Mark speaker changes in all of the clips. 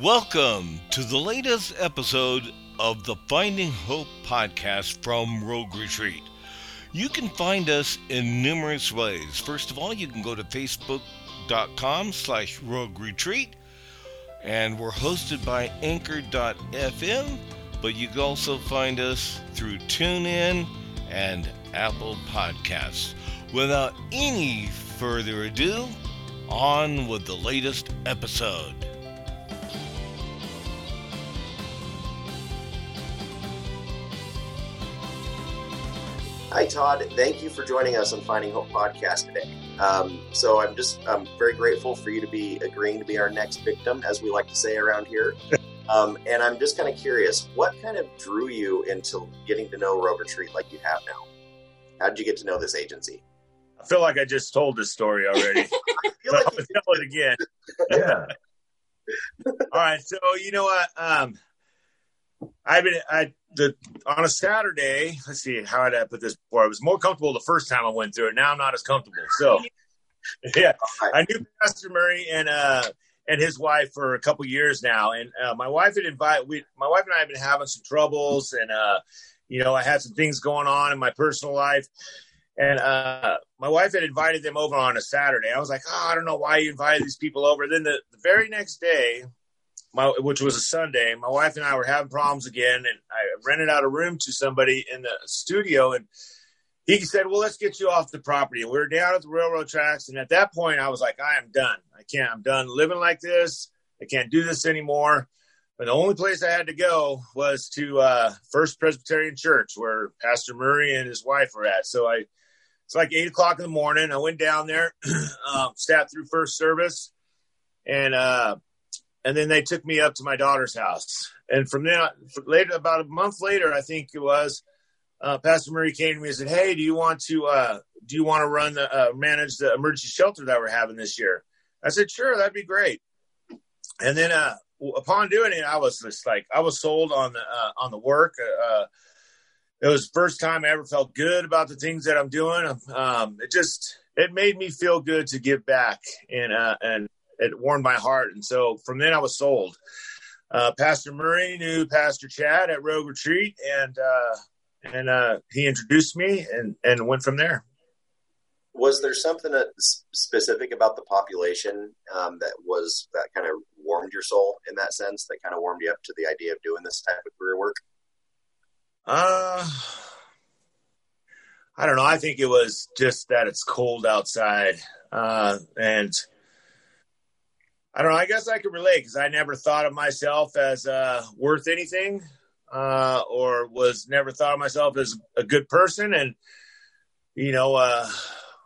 Speaker 1: Welcome to the latest episode of the Finding Hope podcast from Rogue Retreat. You can find us in numerous ways. First of all, you can go to facebook.com slash rogue retreat and we're hosted by anchor.fm, but you can also find us through TuneIn and Apple Podcasts. Without any further ado, on with the latest episode.
Speaker 2: Hi, Todd. Thank you for joining us on Finding Hope podcast today. Um, so I'm just I'm very grateful for you to be agreeing to be our next victim, as we like to say around here. Um, and I'm just kind of curious, what kind of drew you into getting to know Rogue Retreat like you have now? How did you get to know this agency?
Speaker 3: I feel like I just told this story already. I feel like I'll tell it again.
Speaker 2: yeah.
Speaker 3: All right. So you know what? Um, I've been I the on a Saturday. Let's see how did I put this before. I was more comfortable the first time I went through it. Now I'm not as comfortable. So yeah, I knew Pastor Murray and uh and his wife for a couple years now, and uh, my wife had invited. We my wife and I have been having some troubles, and uh, you know I had some things going on in my personal life. And uh, my wife had invited them over on a Saturday. I was like, oh, I don't know why you invited these people over. Then the, the very next day, my which was a Sunday. My wife and I were having problems again, and I rented out a room to somebody in the studio, and he said, "Well, let's get you off the property." And we were down at the railroad tracks, and at that point, I was like, "I am done. I can't. I'm done living like this. I can't do this anymore." But the only place I had to go was to uh, First Presbyterian Church, where Pastor Murray and his wife were at. So I, it's like eight o'clock in the morning. I went down there, um, sat through first service, and uh, and then they took me up to my daughter's house. And from there, later, about a month later, I think it was, uh, Pastor Murray came to me and said, "Hey, do you want to uh, do you want to run the uh, manage the emergency shelter that we're having this year?" I said, "Sure, that'd be great." And then uh, upon doing it, I was just like, I was sold on the uh, on the work. Uh, it was the first time I ever felt good about the things that I'm doing. Um, it just it made me feel good to give back and and it warmed my heart. And so from then I was sold. Uh, Pastor Murray knew Pastor Chad at Rogue Retreat, and uh, and uh, he introduced me, and and went from there.
Speaker 2: Was there something specific about the population um, that was that kind of warmed your soul in that sense? That kind of warmed you up to the idea of doing this type of career work?
Speaker 3: Uh, I don't know. I think it was just that it's cold outside, uh, and I don't know. I guess I could relate because I never thought of myself as uh, worth anything, uh, or was never thought of myself as a good person. And you know, uh,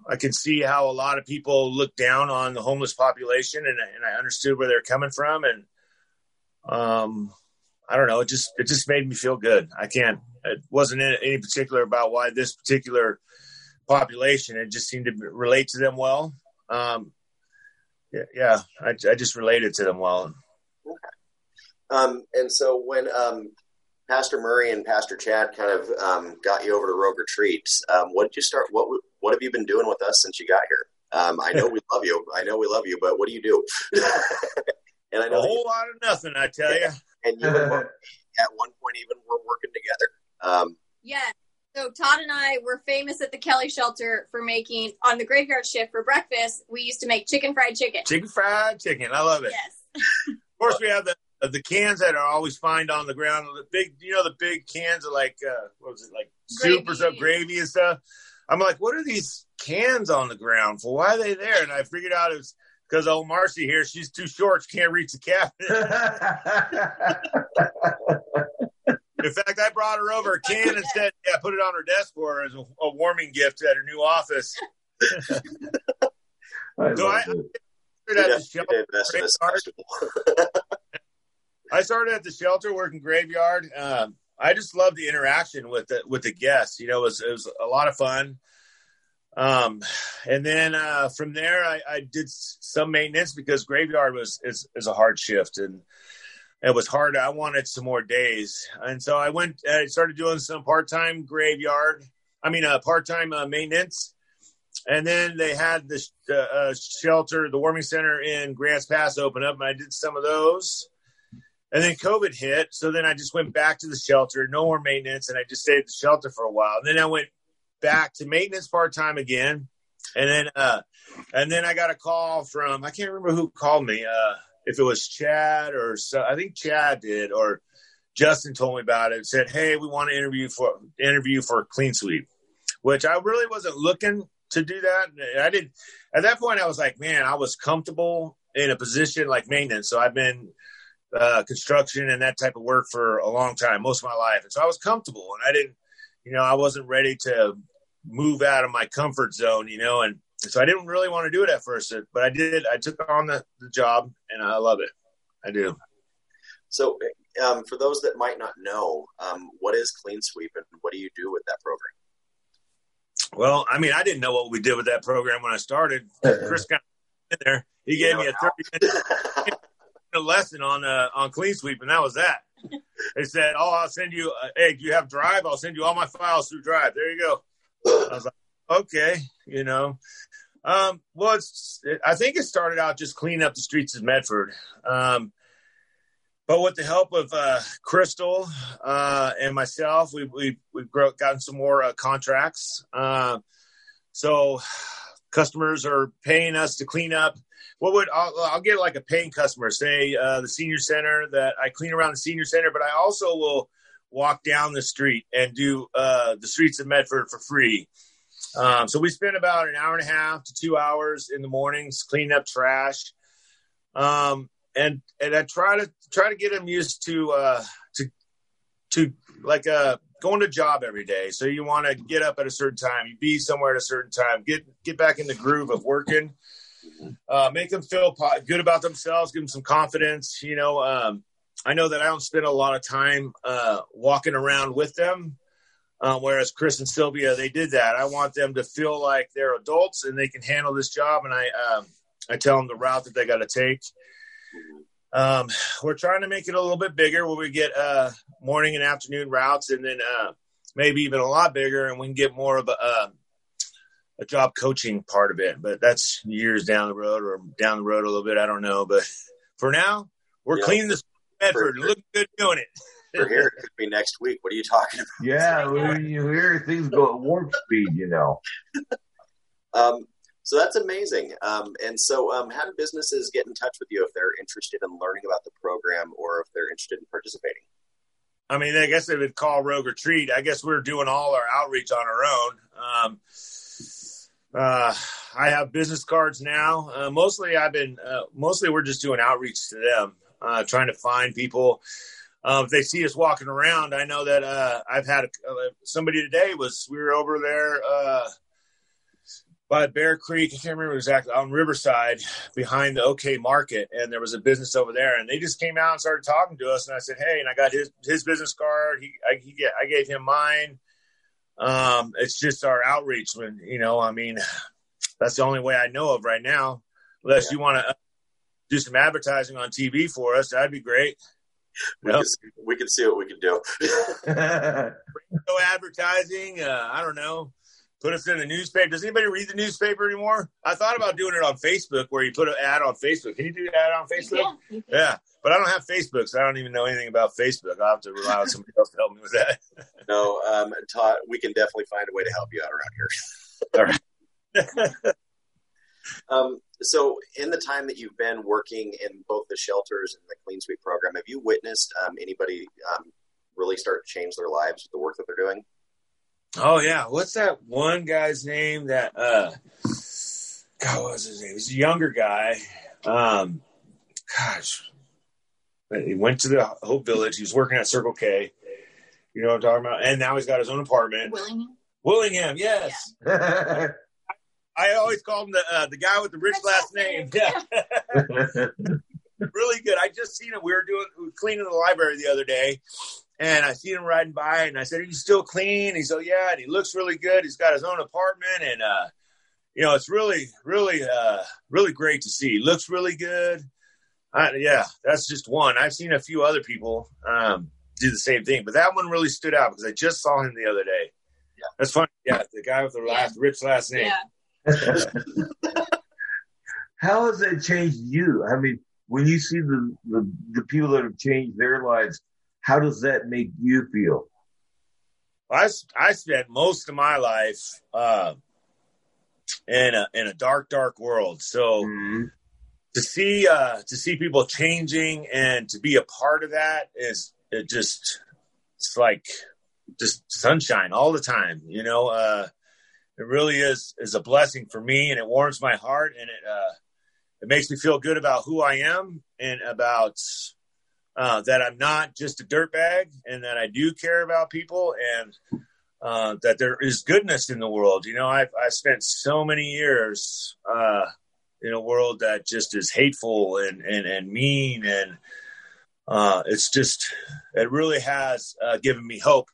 Speaker 3: I can see how a lot of people look down on the homeless population, and, and I understood where they're coming from. And um, I don't know. It just it just made me feel good. I can't. It wasn't any particular about why this particular population. It just seemed to relate to them well. Um, yeah, yeah I, I just related to them well.
Speaker 2: Okay. Um, and so when um, Pastor Murray and Pastor Chad kind of um, got you over to Rogue Retreats, um, what did you start? What what have you been doing with us since you got here? Um, I know we love you. I know we love you, but what do you do?
Speaker 3: and I know a whole you, lot of nothing. I tell you.
Speaker 2: And you at one point even were working together. Um,
Speaker 4: yeah. So Todd and I were famous at the Kelly shelter for making on the graveyard shift for breakfast. We used to make chicken fried chicken.
Speaker 3: Chicken fried chicken. I love it.
Speaker 4: Yes.
Speaker 3: of course, we have the the cans that are always find on the ground. The big, you know, the big cans of like uh, what was it like gravy. soup or stuff, gravy and stuff. I'm like, what are these cans on the ground for? Why are they there? And I figured out it was because old Marcy here, she's too short, she can't reach the cabinet. In fact, I brought her over a can and said, "Yeah, put it on her desk for her as a, a warming gift at her new office."
Speaker 5: I so I,
Speaker 3: I, started at the shelter. I started at the shelter working graveyard. Um, I just love the interaction with the with the guests. You know, it was it was a lot of fun. Um, and then uh, from there, I, I did some maintenance because graveyard was is, is a hard shift and it was hard. I wanted some more days, and so I went. I started doing some part time graveyard. I mean, uh, part time uh, maintenance, and then they had the uh, shelter, the warming center in Grants Pass open up, and I did some of those. and then COVID hit. So then I just went back to the shelter, no more maintenance, and I just stayed at the shelter for a while. And then I went back to maintenance part time again, and then uh, and then I got a call from I can't remember who called me. Uh, if it was Chad or so, I think Chad did or Justin told me about it. Said, "Hey, we want to interview for interview for a clean sweep," which I really wasn't looking to do that. I did at that point. I was like, man, I was comfortable in a position like maintenance. So I've been uh, construction and that type of work for a long time, most of my life, and so I was comfortable. And I didn't, you know, I wasn't ready to move out of my comfort zone, you know, and so I didn't really want to do it at first, but I did. I took on the, the job, and I love it. I do.
Speaker 2: So, um, for those that might not know, um, what is Clean Sweep, and what do you do with that program?
Speaker 3: Well, I mean, I didn't know what we did with that program when I started. Chris got in there. He gave me a thirty minute lesson on uh, on clean sweep, and that was that. They said, "Oh, I'll send you. Uh, hey, do you have Drive? I'll send you all my files through Drive. There you go." I was like, "Okay," you know. Um, well, it's, it, I think it started out just cleaning up the streets of Medford. Um, but with the help of uh, Crystal uh, and myself, we, we, we've gotten some more uh, contracts. Uh, so customers are paying us to clean up. What would I'll, I'll get like a paying customer, say uh, the senior center that I clean around the senior center, but I also will walk down the street and do uh, the streets of Medford for free. Um, so we spend about an hour and a half to two hours in the mornings cleaning up trash. Um, and and I try to try to get them used to uh, to to like uh, going to job every day. So you want to get up at a certain time, you be somewhere at a certain time, get get back in the groove of working, uh, make them feel good about themselves, give them some confidence. You know, um, I know that I don't spend a lot of time uh, walking around with them. Um, whereas Chris and Sylvia, they did that. I want them to feel like they're adults and they can handle this job. And I, um, I tell them the route that they got to take. Um, we're trying to make it a little bit bigger where we get uh, morning and afternoon routes, and then uh, maybe even a lot bigger, and we can get more of a, uh, a job coaching part of it. But that's years down the road, or down the road a little bit. I don't know. But for now, we're yeah. cleaning this Medford, looking good doing it.
Speaker 2: For here, it could be next week. What are you talking about?
Speaker 5: Yeah, when you hear things go at warp speed, you know.
Speaker 2: um, so that's amazing. Um, and so, um, how do businesses get in touch with you if they're interested in learning about the program or if they're interested in participating?
Speaker 3: I mean, I guess they would call Rogue Retreat. I guess we're doing all our outreach on our own. Um, uh, I have business cards now. Uh, mostly, I've been uh, mostly we're just doing outreach to them, uh, trying to find people. Uh, if they see us walking around, I know that uh, I've had a, somebody today was we were over there by Bear Creek. I can't remember exactly on Riverside behind the OK Market, and there was a business over there, and they just came out and started talking to us, and I said, "Hey," and I got his his business card. He I, he I gave him mine. Um, it's just our outreach. When you know, I mean, that's the only way I know of right now. Unless yeah. you want to do some advertising on TV for us, that'd be great.
Speaker 2: We, can, see, we can see what we can do.
Speaker 3: no advertising. Uh, I don't know put us in the newspaper. Does anybody read the newspaper anymore? I thought about doing it on Facebook where you put an ad on Facebook. Can you do that on Facebook? Yeah. yeah. But I don't have Facebook, so I don't even know anything about Facebook. I'll have to rely on somebody else to help me with that.
Speaker 2: no, um, Todd, we can definitely find a way to help you out around here. All right. um, so, in the time that you've been working in both the shelters and the Clean Sweep program, have you witnessed um, anybody um, really start to change their lives with the work that they're doing?
Speaker 3: Oh yeah, what's that one guy's name? That uh, God, what was his name? He's a younger guy. Um, gosh, he went to the Hope Village. He was working at Circle K. You know what I'm talking about? And now he's got his own apartment.
Speaker 4: Willingham.
Speaker 3: Willingham, yes. Yeah. I always called him the uh, the guy with the rich last name. Yeah. really good. I just seen him. We were doing we were cleaning the library the other day, and I seen him riding by, and I said, "Are you still clean?" He said, "Yeah," and he looks really good. He's got his own apartment, and uh, you know, it's really, really, uh, really great to see. He looks really good. I, yeah, that's just one. I've seen a few other people um, do the same thing, but that one really stood out because I just saw him the other day. Yeah, that's funny. Yeah, the guy with the last rich last name.
Speaker 5: Yeah. How has that changed you? I mean, when you see the, the, the people that have changed their lives, how does that make you feel?
Speaker 3: I, I spent most of my life uh, in a in a dark, dark world. So
Speaker 5: Mm-hmm.
Speaker 3: to see uh, to see people changing and to be a part of that is it just it's like just sunshine all the time. You know, uh, it really is is a blessing for me, and it warms my heart, and it uh, it makes me feel good about who I am and about uh, that I'm not just a dirtbag, and that I do care about people, and uh, that there is goodness in the world. You know, I've I spent so many years uh, in a world that just is hateful and and, and mean, and uh, it's just it really has uh, given me hope,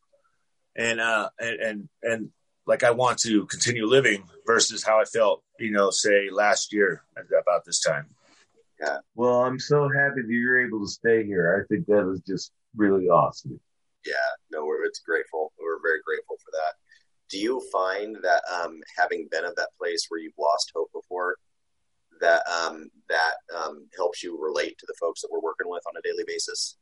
Speaker 3: and uh, and and and like I want to continue living versus how I felt, you know, say last year about this time. Yeah.
Speaker 5: Well, I'm so happy that you're able to stay here. I think that is just really awesome.
Speaker 2: Yeah, no, we're it's grateful. We're very grateful for that. Do you find that um, having been at that place where you've lost hope before, that um, that um, helps you relate to the folks that we're working with on a daily basis?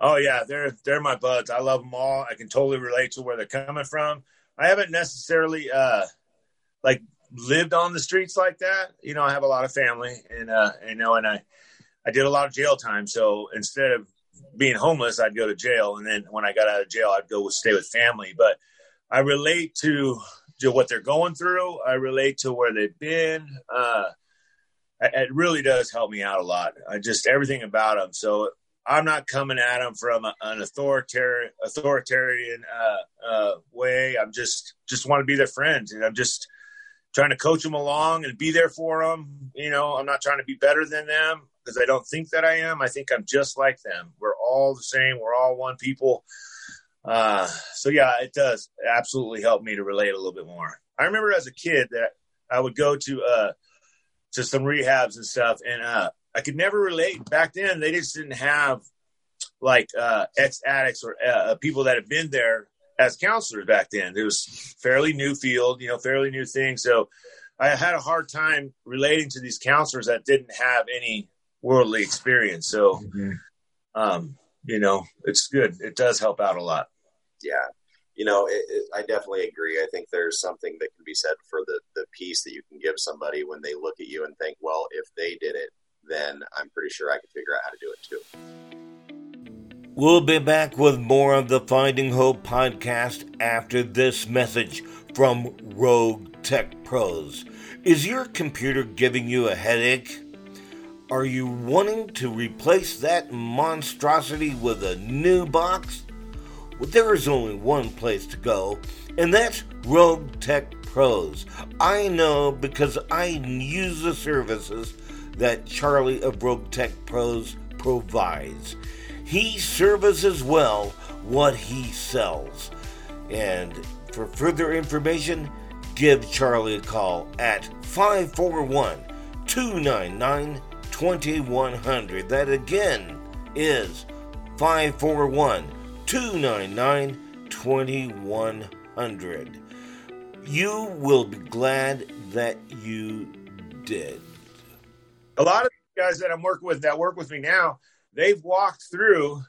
Speaker 3: Oh yeah, they're they're my buds. I love them all. I can totally relate to where they're coming from. I haven't necessarily uh like lived on the streets like that. You know, I have a lot of family and uh you know and I I did a lot of jail time. So instead of being homeless, I'd go to jail and then when I got out of jail, I'd go stay with family. But I relate to to what they're going through. I relate to where they've been. Uh it really does help me out a lot. I just everything about them. So I'm not coming at them from a, an authoritarian authoritarian uh, uh, way. I'm just just want to be their friend, and I'm just trying to coach them along and be there for them. You know, I'm not trying to be better than them because I don't think that I am. I think I'm just like them. We're all the same. We're all one people. Uh, so yeah, it does absolutely help me to relate a little bit more. I remember as a kid that I would go to uh, to some rehabs and stuff, and uh, I could never relate. Back then, they just didn't have like uh, ex addicts or uh, people that had been there as counselors back then. It was fairly new field, you know, fairly new thing. So I had a hard time relating to these counselors that didn't have any worldly experience. So, um, you know, it's good. It does help out a lot.
Speaker 2: Yeah, you know, it, it, I definitely agree. I think there's something that can be said for the the peace that you can give somebody when they look at you and think, well, if they did it, then I'm pretty sure I could figure out how to do it too.
Speaker 1: We'll be back with more of the Finding Hope podcast after this message from Rogue Tech Pros. Is your computer giving you a headache? Are you wanting to replace that monstrosity with a new box? Well, there is only one place to go, and that's Rogue Tech Pros. I know because I use the services that Charlie of Rogue Tech Pros provides. He services well what he sells. And for further information, give Charlie a call at 541 299 2100. That again is 541 299 2100. You will be glad that you did.
Speaker 3: A lot of guys that I'm working with that work with me now, they've walked through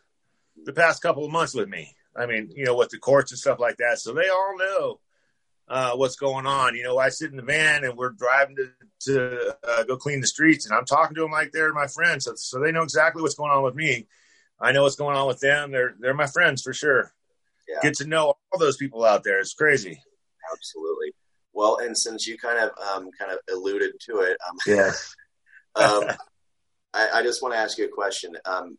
Speaker 3: the past couple of months with me. I mean, you know, with the courts and stuff like that. So they all know uh, what's going on. You know, I sit in the van and we're driving to, to uh, go clean the streets, and I'm talking to them like they're my friends. So, so they know exactly what's going on with me. I know what's going on with them. They're they're my friends for sure.
Speaker 2: Yeah.
Speaker 3: Get to know all those people out there. It's crazy.
Speaker 2: Absolutely. Well, and since you kind of um, kind of alluded to it, um,
Speaker 5: Yes.
Speaker 2: um, I, I just want to ask you a question. Um,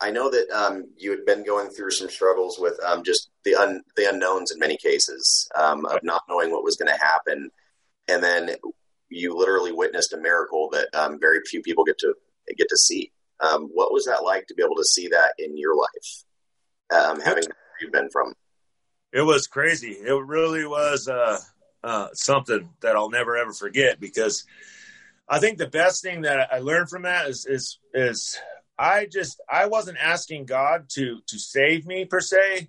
Speaker 2: I know that um, you had been going through some struggles with um, just the un- the unknowns in many cases um, of not knowing what was going to happen, and then you literally witnessed a miracle that um, very few people get to get to see. Um, what was that like to be able to see that in your life, um, having you've been from?
Speaker 3: It was crazy. It really was uh, uh, something that I'll never ever forget because I think the best thing that I learned from that is is is I just I wasn't asking God to to save me per se.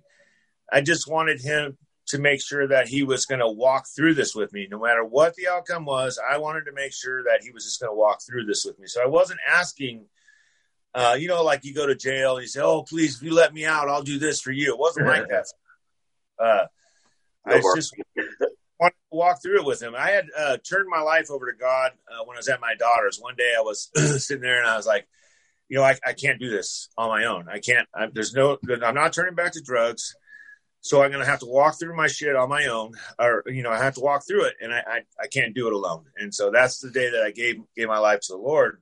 Speaker 3: I just wanted him to make sure that he was going to walk through this with me no matter what the outcome was. I wanted to make sure that he was just going to walk through this with me. So I wasn't asking Uh, you know, like you go to jail and you say, "Oh, please, if you let me out, I'll do this for you." It wasn't like that. Uh,
Speaker 2: No
Speaker 3: I just walk through it with him. I had uh, turned my life over to God uh, when I was at my daughter's. One day, I was sitting there and I was like, "You know, I, I can't do this on my own. I can't. I, there's no. I'm not turning back to drugs." So I'm going to have to walk through my shit on my own, or you know, I have to walk through it, and I, I I can't do it alone. And so that's the day that I gave gave my life to the Lord.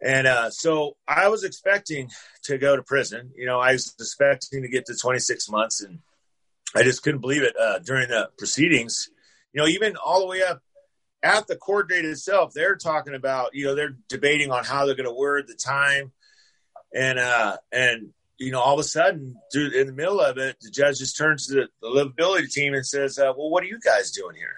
Speaker 3: And uh, so I was expecting to go to prison. You know, I was expecting to get to 26 months, and I just couldn't believe it uh, during the proceedings. You know, even all the way up at the court date itself, they're talking about. You know, they're debating on how they're going to word the time, and uh, and you know, all of a sudden, in the middle of it, the judge just turns to the, the livability team and says, uh, "Well, what are you guys doing here?"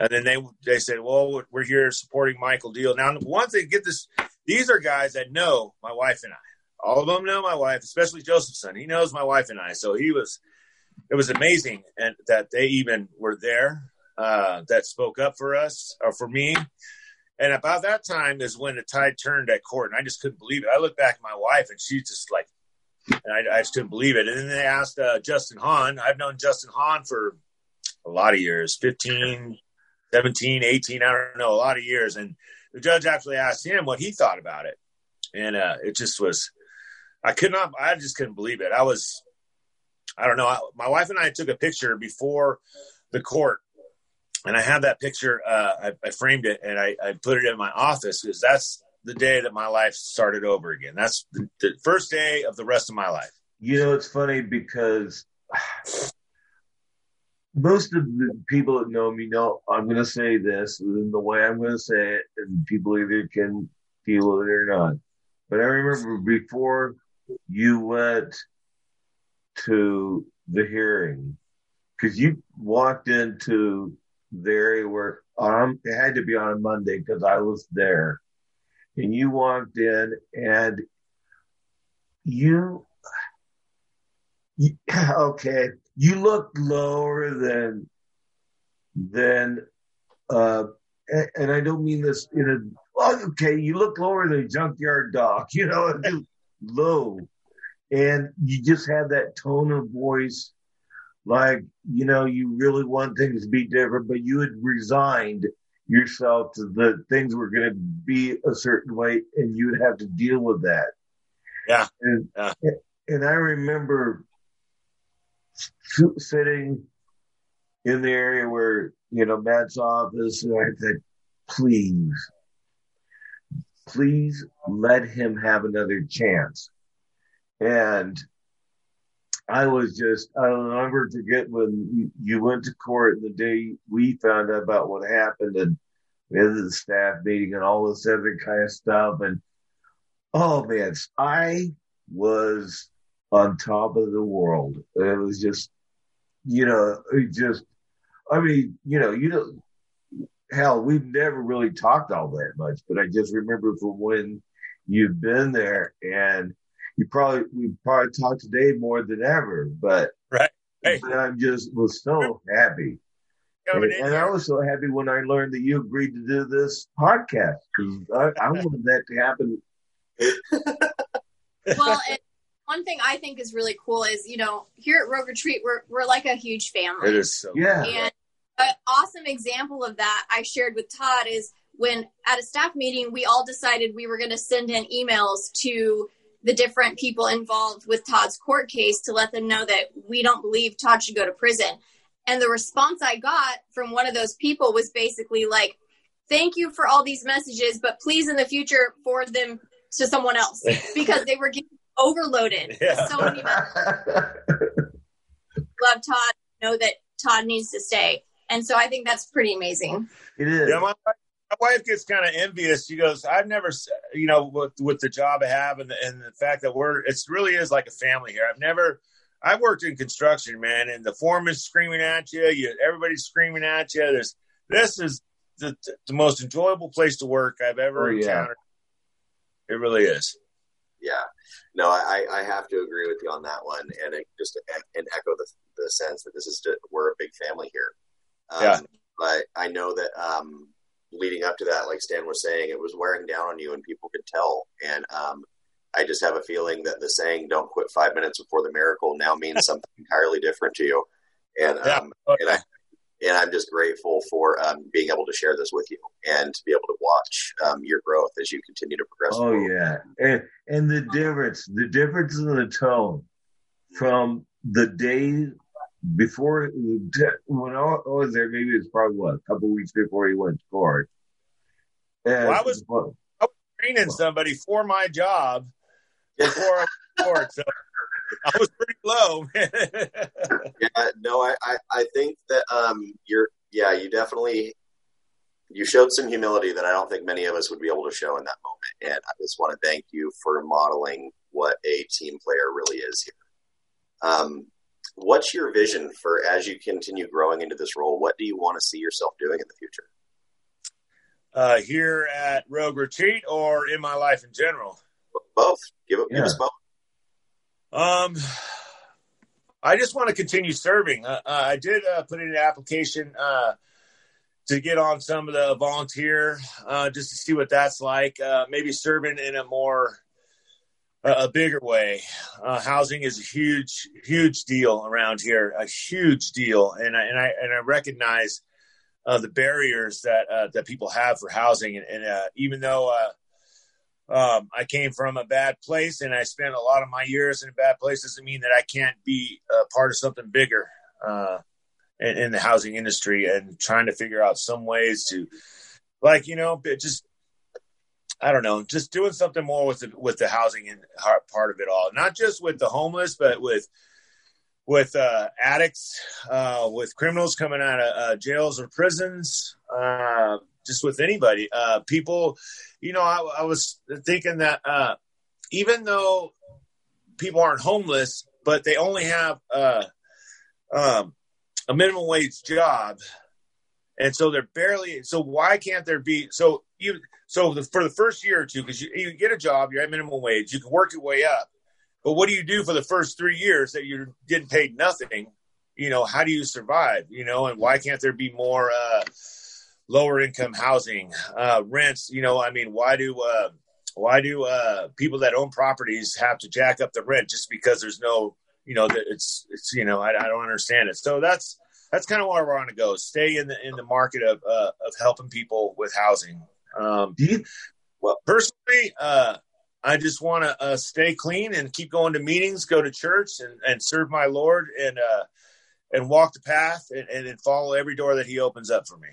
Speaker 3: And then they they said, "Well, we're here supporting Michael Deal." Now, once they get this, these are guys that know my wife and I. All of them know my wife, especially Josephson. He knows my wife and I. So he was, it was amazing, and that they even were there, uh, that spoke up for us or for me. And about that time is when the tide turned at court, and I just couldn't believe it. I looked back at my wife, and she's just like, and I, I just couldn't believe it. And then they asked uh, Justin Hahn. I've known Justin Hahn for a lot of years 15, 17, 18, I don't know, a lot of years. And the judge actually asked him what he thought about it. And uh, it just was, I could not, I just couldn't believe it. I was, I don't know. I, my wife and I took a picture before the court. And I have that picture, uh, I, I framed it and I, I put it in my office because that's the day that my life started over again. That's the, the first day of the rest of my life.
Speaker 5: You know, it's funny because most of the people that know me know I'm going to say this in the way I'm going to say it, and people either can feel it or not. But I remember before you went to the hearing, because you walked into the area where um, it had to be on a Monday because I was there, and you walked in and you you- okay, you looked lower than than uh and, and I don't mean this in a well, okay, you look lower than a junkyard dog, you know, low. And you just had that tone of voice like, you know, you really want things to be different, but you had resigned yourself to the things were gonna be a certain way and you would have to deal with that.
Speaker 3: Yeah.
Speaker 5: And
Speaker 3: Yeah.
Speaker 5: and I remember sitting in the area where you know Matt's office, and I said, "Please, please let him have another chance." And I was just, I'll never forget when you, went to court and the day we found out about what happened, and we had the staff meeting and all this other kind of stuff, and oh man, I was on top of the world. It was just, you know, just, I mean, you know, you know, hell, we've never really talked all that much, but I just remember from when you've been there and you probably, we probably talked today more than ever, but,
Speaker 3: Right. Hey.
Speaker 5: I'm just was so happy. And,
Speaker 3: Coming in
Speaker 5: and I was so happy when I learned that you agreed to do this podcast because I, I wanted that to happen.
Speaker 4: well, and one thing I think is really cool is, you know, here at Rogue Retreat, we're, we're like a huge family.
Speaker 3: It is so.
Speaker 5: Yeah.
Speaker 4: And an awesome example of that I shared with Todd is when at a staff meeting, we all decided we were going to send in emails to the different people involved with Todd's court case to let them know that we don't believe Todd should go to prison. And the response I got from one of those people was basically like, thank you for all these messages, but please in the future forward them to someone else because they were getting overloaded.
Speaker 3: Yeah.
Speaker 4: So many love Todd, know that Todd needs to stay. And so I think that's pretty amazing.
Speaker 5: it is.
Speaker 3: Yeah, my, my wife gets kind of envious. She goes, "I've never, you know, with, with the job I have and the, and the fact that we're, it really is like a family here. I've never, I've worked in construction, man, and the foreman's screaming at you, you everybody's screaming at you. There's, this is the, the most enjoyable place to work I've ever
Speaker 5: Oh, yeah.
Speaker 3: encountered. It really is.
Speaker 2: Yeah, no, I, I have to agree with you on that one, and it just and echo the, the sense that this is just, we're a big family here. Um,
Speaker 3: Yeah.
Speaker 2: But I know that um, leading up to that, like Stan was saying, it was wearing down on you, and people could tell. And um, I just have a feeling that the saying "Don't quit five minutes before the miracle" now means something entirely different to you, and um,
Speaker 3: Yeah.
Speaker 2: and I and I'm just grateful for um, being able to share this with you and to be able to watch um, your growth as you continue to progress.
Speaker 5: Oh
Speaker 2: forward.
Speaker 5: yeah, and and the difference, the difference in the tone from the day before when I was there, maybe it's probably what a couple weeks before he went to court. And,
Speaker 3: Well, I was- Training somebody for my job before I went to court, so I was pretty low.
Speaker 2: Yeah, no, I, I, I think that um, you're, yeah, you definitely, you showed some humility that I don't think many of us would be able to show in that moment. And I just want to thank you for modeling what a team player really is here. Um, what's your vision for as you continue growing into this role? What do you want to see yourself doing in the future?
Speaker 3: uh, here at Rogue Retreat or in my life in general.
Speaker 2: Both. Give, it, give us both.
Speaker 3: Um, I just want to continue serving. Uh, uh, I did uh, put in an application uh, to get on some of the volunteer, uh, just to see what that's like. Uh, maybe serving in a more a bigger way. Uh, housing is a huge, huge deal around here. A huge deal, and I and I and I recognize uh, the barriers that uh, that people have for housing, and, and uh, even though. Uh, um, I came from a bad place and I spent a lot of my years in a bad place doesn't mean that I can't be a part of something bigger uh, in, in the housing industry and trying to figure out some ways to, like you know, just I don't know, just doing something more with the with the housing and part of it all, not just with the homeless, but with with uh, addicts, uh, with criminals coming out of uh, jails or prisons, uh, just with anybody. Uh, people, you know, I, I was thinking that uh, even though people aren't homeless, but they only have uh, um, a minimum wage job, and so they're barely. So why can't there be? So you so the, for the first year or two, because you, you get a job, you're at minimum wage, you can work your way up. But what do you do for the first three years that you're getting paid nothing? You know, how do you survive? You know, and why can't there be more uh, lower income housing, uh, rents? You know, I mean, why do uh, why do uh, people that own properties have to jack up the rent just because there's no, you know, it's it's you know, I, I don't understand it. So that's that's kind of where we're on to go. Stay in the in the market of uh, of helping people with housing. Um,
Speaker 5: Do you,
Speaker 3: well, personally, uh, I just want to uh, stay clean and keep going to meetings, go to church, and, and serve my Lord, and uh, and walk the path, and, and follow every door that He opens up for me.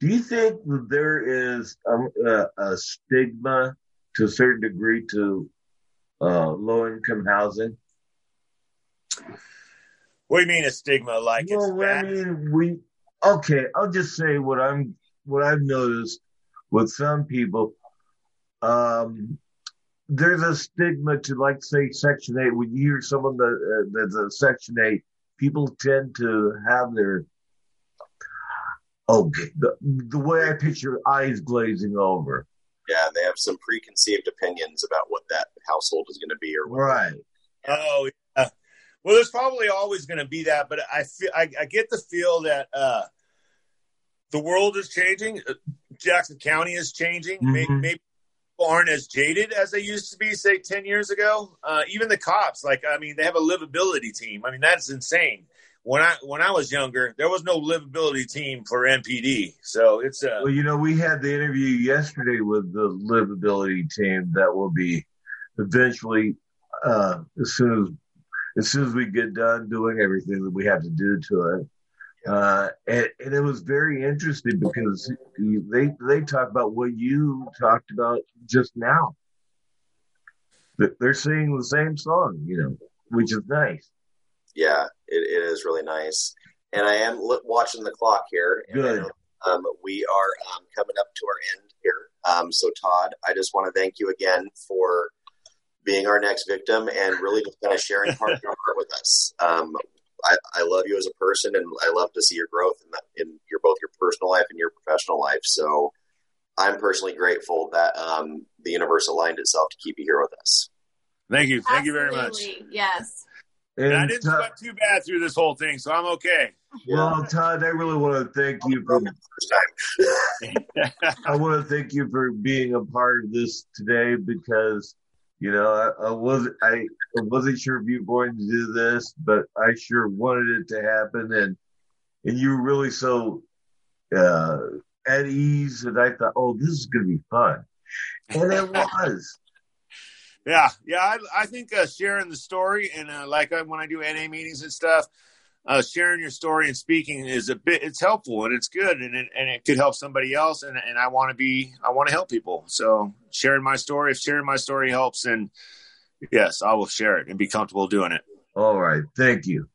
Speaker 5: do you think that there is a, a, a stigma to a certain degree to uh, low income housing?
Speaker 3: What do you mean a stigma? Like it's
Speaker 5: well, I mean, we okay. I'll just say what I'm what I've noticed with some people. Um, there's a stigma to like say Section Eight. When you hear someone that uh, that's a Section Eight, people tend to have their okay the, the way I picture eyes glazing over.
Speaker 2: Yeah, they have some preconceived opinions about what that household is going to be or what
Speaker 5: Right.
Speaker 3: Oh, yeah. Well, there's probably always going to be that, but I feel I, I get the feel that uh, the world is changing. Jackson County is changing. Maybe,
Speaker 5: Mhm.
Speaker 3: maybe people aren't as jaded as they used to be, say, ten years ago. Uh, even the cops, like I mean, they have a livability team. I mean, that's insane. When I when I was younger, there was no livability team for MPD. So it's uh,
Speaker 5: Well, you know, we had the interview yesterday with the livability team that will be eventually uh, as soon as as soon as we get done doing everything that we have to do to it. Uh, and, and it was very interesting because they they talk about what you talked about just now. They're singing the same song, you know, which is nice.
Speaker 2: yeah, it, it is really nice. And I am watching the clock here. And
Speaker 5: Good.
Speaker 2: um, we are um, coming up to our end here. Um, so, Todd, I just want to thank you again for being our next victim and really just kind of sharing part of your heart with us. I, I love you as a person, and I love to see your growth in, that, in your both your personal life and your professional life. So, I'm personally grateful that um, the universe aligned itself to keep you here with us.
Speaker 3: thank you, thank you very much.
Speaker 4: Yes.
Speaker 5: And
Speaker 3: And I didn't
Speaker 5: Todd-
Speaker 3: sweat too bad through this whole thing, so I'm okay.
Speaker 5: well, Todd, I really want to thank you for the
Speaker 2: First time.
Speaker 5: I want to thank you for being a part of this today because You know, I, I wasn't I wasn't sure if you were going to do this, but I sure wanted it to happen, and and you were really so uh, at ease, and I thought, oh, this is going to be fun, and it was.
Speaker 3: Yeah, yeah. I, I think uh, sharing the story and uh, like uh, when I do NA meetings and stuff, uh, sharing your story and speaking is a bit. It's helpful and it's good and it, and it could help somebody else. And and I want to be. I want to help people. So sharing my story, if sharing my story helps, and yes, I will share it and be comfortable doing it.
Speaker 5: All right, thank you.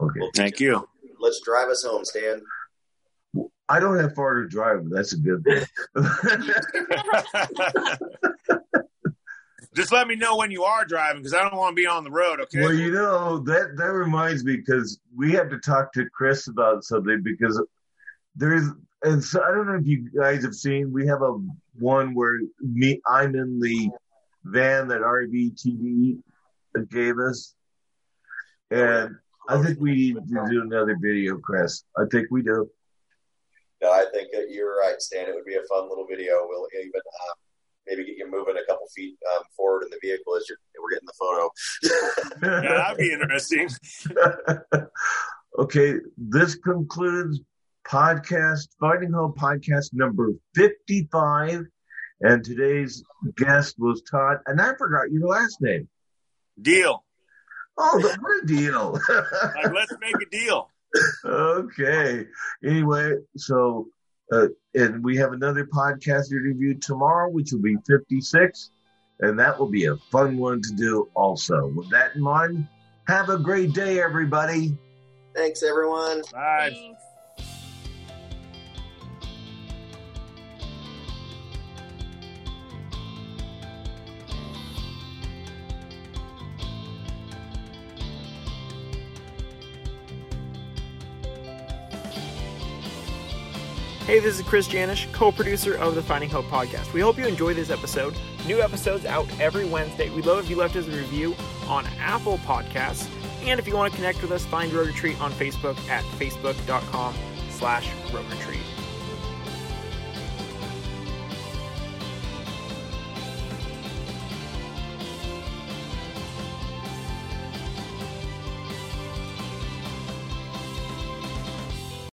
Speaker 5: Okay,
Speaker 2: Well,
Speaker 3: Thank you.
Speaker 2: Let's drive us home, Stan.
Speaker 5: I don't have far to drive. but That's a good thing.
Speaker 3: Just let me know when you are driving because I don't want to be on the road. Okay.
Speaker 5: Well, you know that that reminds me because we have to talk to Chris about something because there's and so I don't know if you guys have seen we have a one where me I'm in the van that RVTV gave us, and I think we need to do another video, Chris. I think we do.
Speaker 2: No, I think that you're right, Stan. It would be a fun little video. We'll even uh, maybe get you moving a couple feet um, forward in the vehicle as you're we're getting the photo.
Speaker 3: yeah, that'd be interesting.
Speaker 5: okay, this concludes podcast Finding Home podcast number 55. And today's guest was Todd, and I forgot your last name.
Speaker 3: Deal.
Speaker 5: Oh, what a deal.
Speaker 3: Like, let's make a deal.
Speaker 5: okay. Anyway, so, uh, and we have another podcast interview tomorrow, which will be 56. And that will be a fun one to do also. With that in mind, have a great day, everybody.
Speaker 2: Thanks, everyone.
Speaker 3: Bye.
Speaker 6: Hey, this is Chris Janish, co producer of the Finding Hope podcast. We hope you enjoy this episode. New episodes out every Wednesday. We'd love if you left us a review on Apple Podcasts. And if you want to connect with us, find Rogue Retreat on Facebook at facebook.com slash Rogue Retreat.